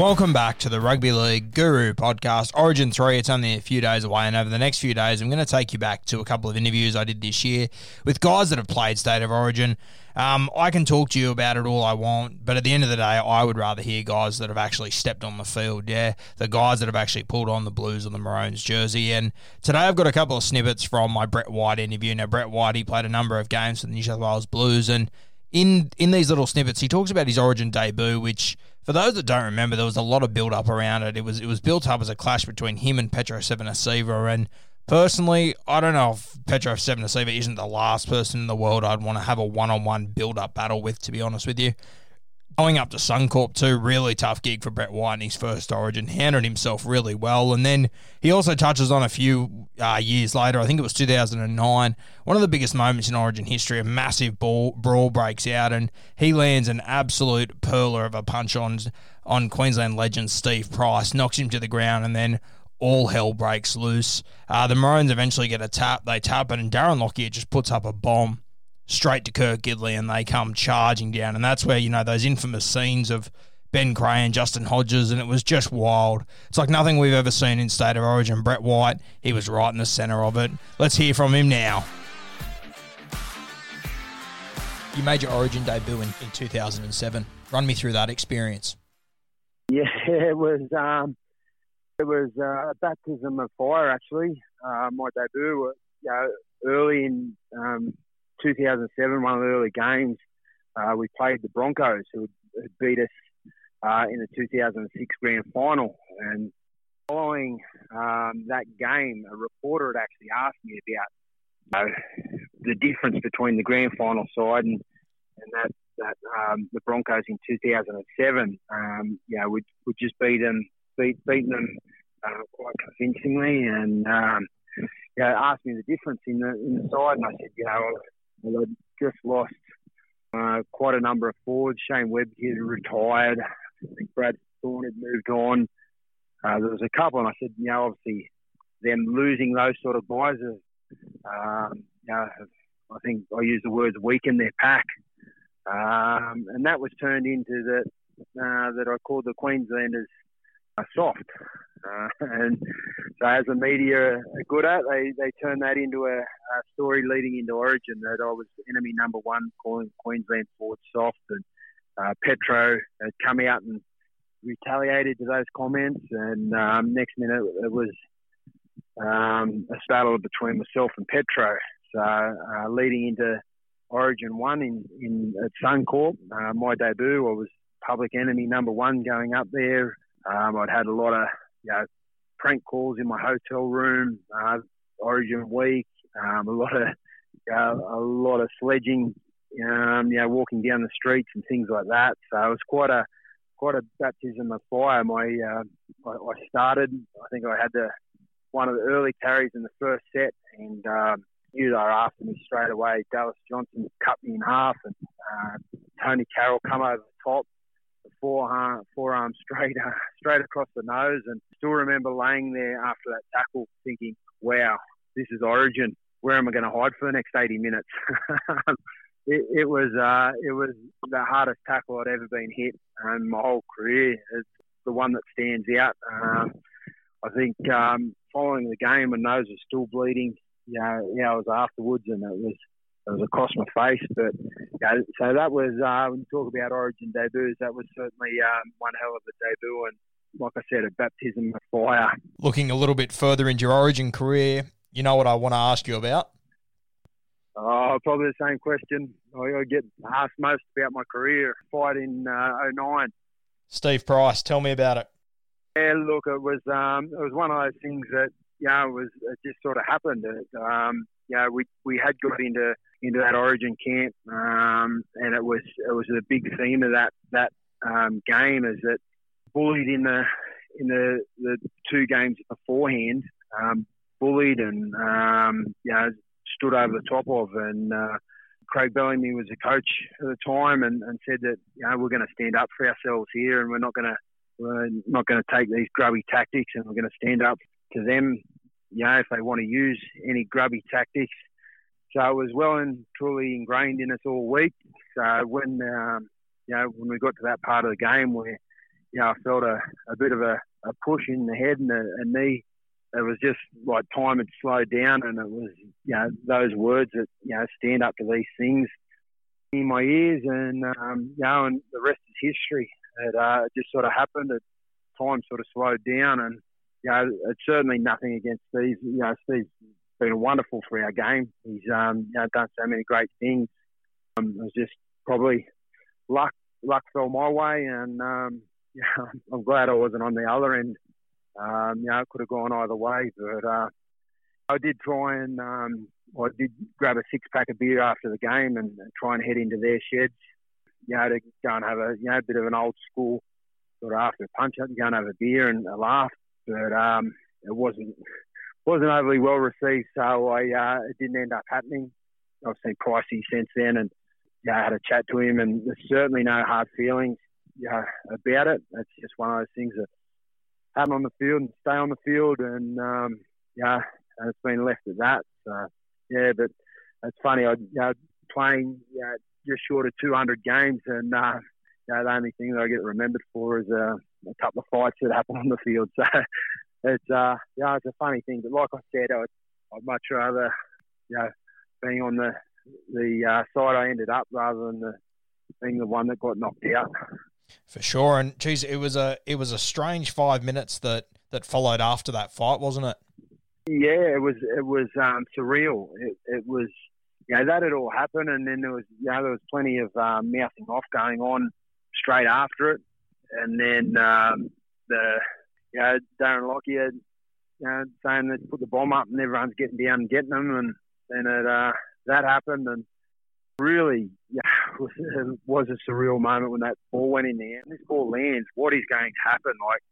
Welcome back to the Rugby League Guru podcast, Origin 3. It's only a few days away, and over the next few days, I'm going to take you back to a couple of interviews I did this year with guys that have played State of Origin. Um, I can talk to you about it all I want, but at the end of the day, I would rather hear guys that have actually stepped on the field. Yeah, the guys that have actually pulled on the Blues or the Maroons jersey. And today, I've got a couple of snippets from my Brett White interview. Now, Brett White, he played a number of games for the New South Wales Blues, and in in these little snippets, he talks about his Origin debut, which for those that don't remember, there was a lot of build up around it. It was it was built up as a clash between him and Petero Seven Civoniceva, and personally, I don't know if Petero Civoniceva isn't the last person in the world I'd want to have a one on one build up battle with. To be honest with you, going up to Suncorp too, really tough gig for Brett White in his first Origin. Handled himself really well, and then he also touches on a few uh, years later. I think it was 2009. One of the biggest moments in Origin history. A massive ball, brawl breaks out, and he lands an absolute perler of a punch on on Queensland legend Steve Price, knocks him to the ground, and then all hell breaks loose. Uh, the Maroons eventually get a tap. They tap it, and Darren Lockyer just puts up a bomb straight to Kurt Gidley and they come charging down. And that's where, you know, those infamous scenes of Ben Gray and Justin Hodges, and it was just wild. It's like nothing we've ever seen in State of Origin. Brett White, he was right in the centre of it. Let's hear from him now. You made your Origin debut in, in 2007. Run me through that experience. Yeah, it was um, it was uh, a baptism of fire actually. Uh, my debut, you know, early in um, 2007, one of the early games, uh, we played the Broncos, who had beat us uh, in the 2006 grand final. And following um, that game, a reporter had actually asked me about you know, the difference between the grand final side and, and that, that um, the Broncos in 2007. Um, you know, we we just beat them, beat beaten them uh, quite convincingly, and um, you know, asked me the difference in the in the side, and I said, you know, I'd just lost uh, quite a number of forwards. Shane Webcke had retired. I think Brad Thorne had moved on. Uh, there was a couple, and I said, you know, obviously them losing those sort of guys um, you know, I think I use the words weaken their pack. Um, and that was turned into that uh, that I called the Queenslanders uh, soft. Uh, and so, as the media are good at, they, they turned that into a, a, story leading into Origin that I was enemy number one, calling Queensland forward soft. And uh, Petero had come out and retaliated to those comments. And um, next minute, it was um, a battle between myself and Petero. So, uh, leading into Origin one in, in at Suncorp, uh, my debut, I was public enemy number one going up there. Um, I'd had a lot of you know, prank calls in my hotel room, uh, Origin week, um, a lot of uh, a lot of sledging, um, you know, walking down the streets and things like that. So it was quite a quite a baptism of fire. My uh, I, I started. I think I had the one of the early carries in the first set, and um, they were after me straight away. Dallas Johnson cut me in half, and uh, Tonie Carroll come over the top, forearm, forearm straight uh, straight across the nose, and still remember laying there after that tackle, thinking, "Wow, this is Origin. Where am I going to hide for the next 80 minutes?" it, it, was uh, it was the hardest tackle I'd ever been hit in my whole career. It's the one that stands out. Um, I think um, following the game, my nose was still bleeding. You know, I afterwards, and it was it was across my face. But you know, so that was uh, when you talk about Origin debuts, that was certainly um, one hell of a debut, and like I said, a baptism of fire. Looking a little bit further into your Origin career, you know what I want to ask you about? Oh, probably the same question. I get asked most about my career. Fight in uh, 09. Steve Price, tell me about it. Yeah, look, it was um, it was one of those things that you know was it just sort of happened. It, um, you know, we we had got into into that Origin camp, um, and it was it was a big theme of that that um, game is that bullied in the in the the two games beforehand, um, bullied and um, you know stood over the top of and. Uh, Craig Bellamy was the coach at the time and, and said that you know we're going to stand up for ourselves here and we're not going to we're not going to take these grubby tactics and we're going to stand up to them, you know, if they want to use any grubby tactics. So it was well and truly ingrained in us all week. So when, um, you know, when we got to that part of the game where, you know, I felt a, a bit of a, a push in the head and a, knee, it was just like time had slowed down and it was, you know, those words that, you know, stand up to these things in my ears and, um, you know, and the rest is history it uh, just sort of happened. It, time sort of slowed down, and you know, it's certainly nothing against these. You know, Steve's been wonderful for our game. He's um, you know, done so many great things. Um, it was just probably luck. Luck fell my way, and um, yeah, I'm glad I wasn't on the other end. Um, you know, it could have gone either way, but uh, I did try and um, I did grab a six pack of beer after the game and, and try and head into their sheds you know, to go and have a you know a bit of an old school sort of after a punch up, go and have a beer and a laugh. But um, it wasn't wasn't overly well received, so I uh, it didn't end up happening. I've seen Pricey since then, and yeah, I had a chat to him, and there's certainly no hard feelings yeah, about it. It's just one of those things that happen on the field and stay on the field, and um, yeah, and it's been left at that. So yeah, but it's funny. I you know, playing you just short of 200 games, and uh, you know, the only thing that I get remembered for is uh, a couple of fights that happen on the field. So it's uh, yeah, it's a funny thing. But like I said, I'd, I'd much rather you know being on the the uh, side I ended up rather than the, being the one that got knocked out. For sure, and geez, it was a it was a strange five minutes that that followed after that fight, wasn't it? Yeah, it was it was um, surreal. It, it was you know, that had all happened, and then there was, you know, there was plenty of um, mouthing off going on straight after it, and then um, the, you know, Darren Lockyer, you know, saying that put the bomb up and everyone's getting down and getting them, and then it, uh, that happened, and really, yeah, it was a surreal moment when that ball went in there. And this ball lands, what is going to happen? Like,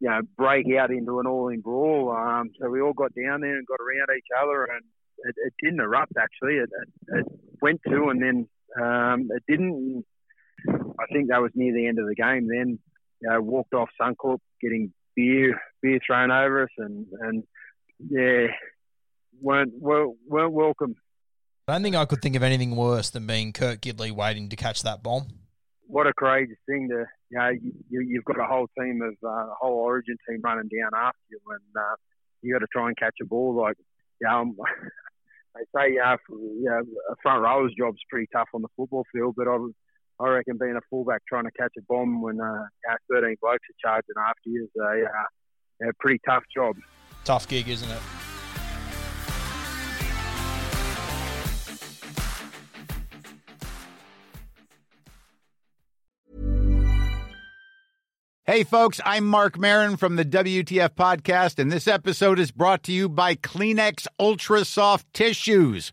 you know, break out into an all-in brawl. Um, so we all got down there and got around each other, and it, it didn't erupt actually. It, it, it went to and then um, it didn't. I think that was near the end of the game. Then you know, walked off Suncorp getting beer beer thrown over us and and yeah weren't weren't, weren't welcome. I don't think I could think of anything worse than being Kurt Gidley waiting to catch that bomb. What a courageous thing to you know you, you've got a whole team of uh, a whole Origin team running down after you and uh, you got to try and catch a ball like yeah, um, they say uh, you know, a front rower's job's pretty tough on the football field, but I, I reckon being a fullback trying to catch a bomb when uh, 13 blokes are charging after you is a, uh, a pretty tough job. Tough gig, isn't it? Hey, folks, I'm Marc Maron from the WTF Podcast, and this episode is brought to you by Kleenex Ultra Soft Tissues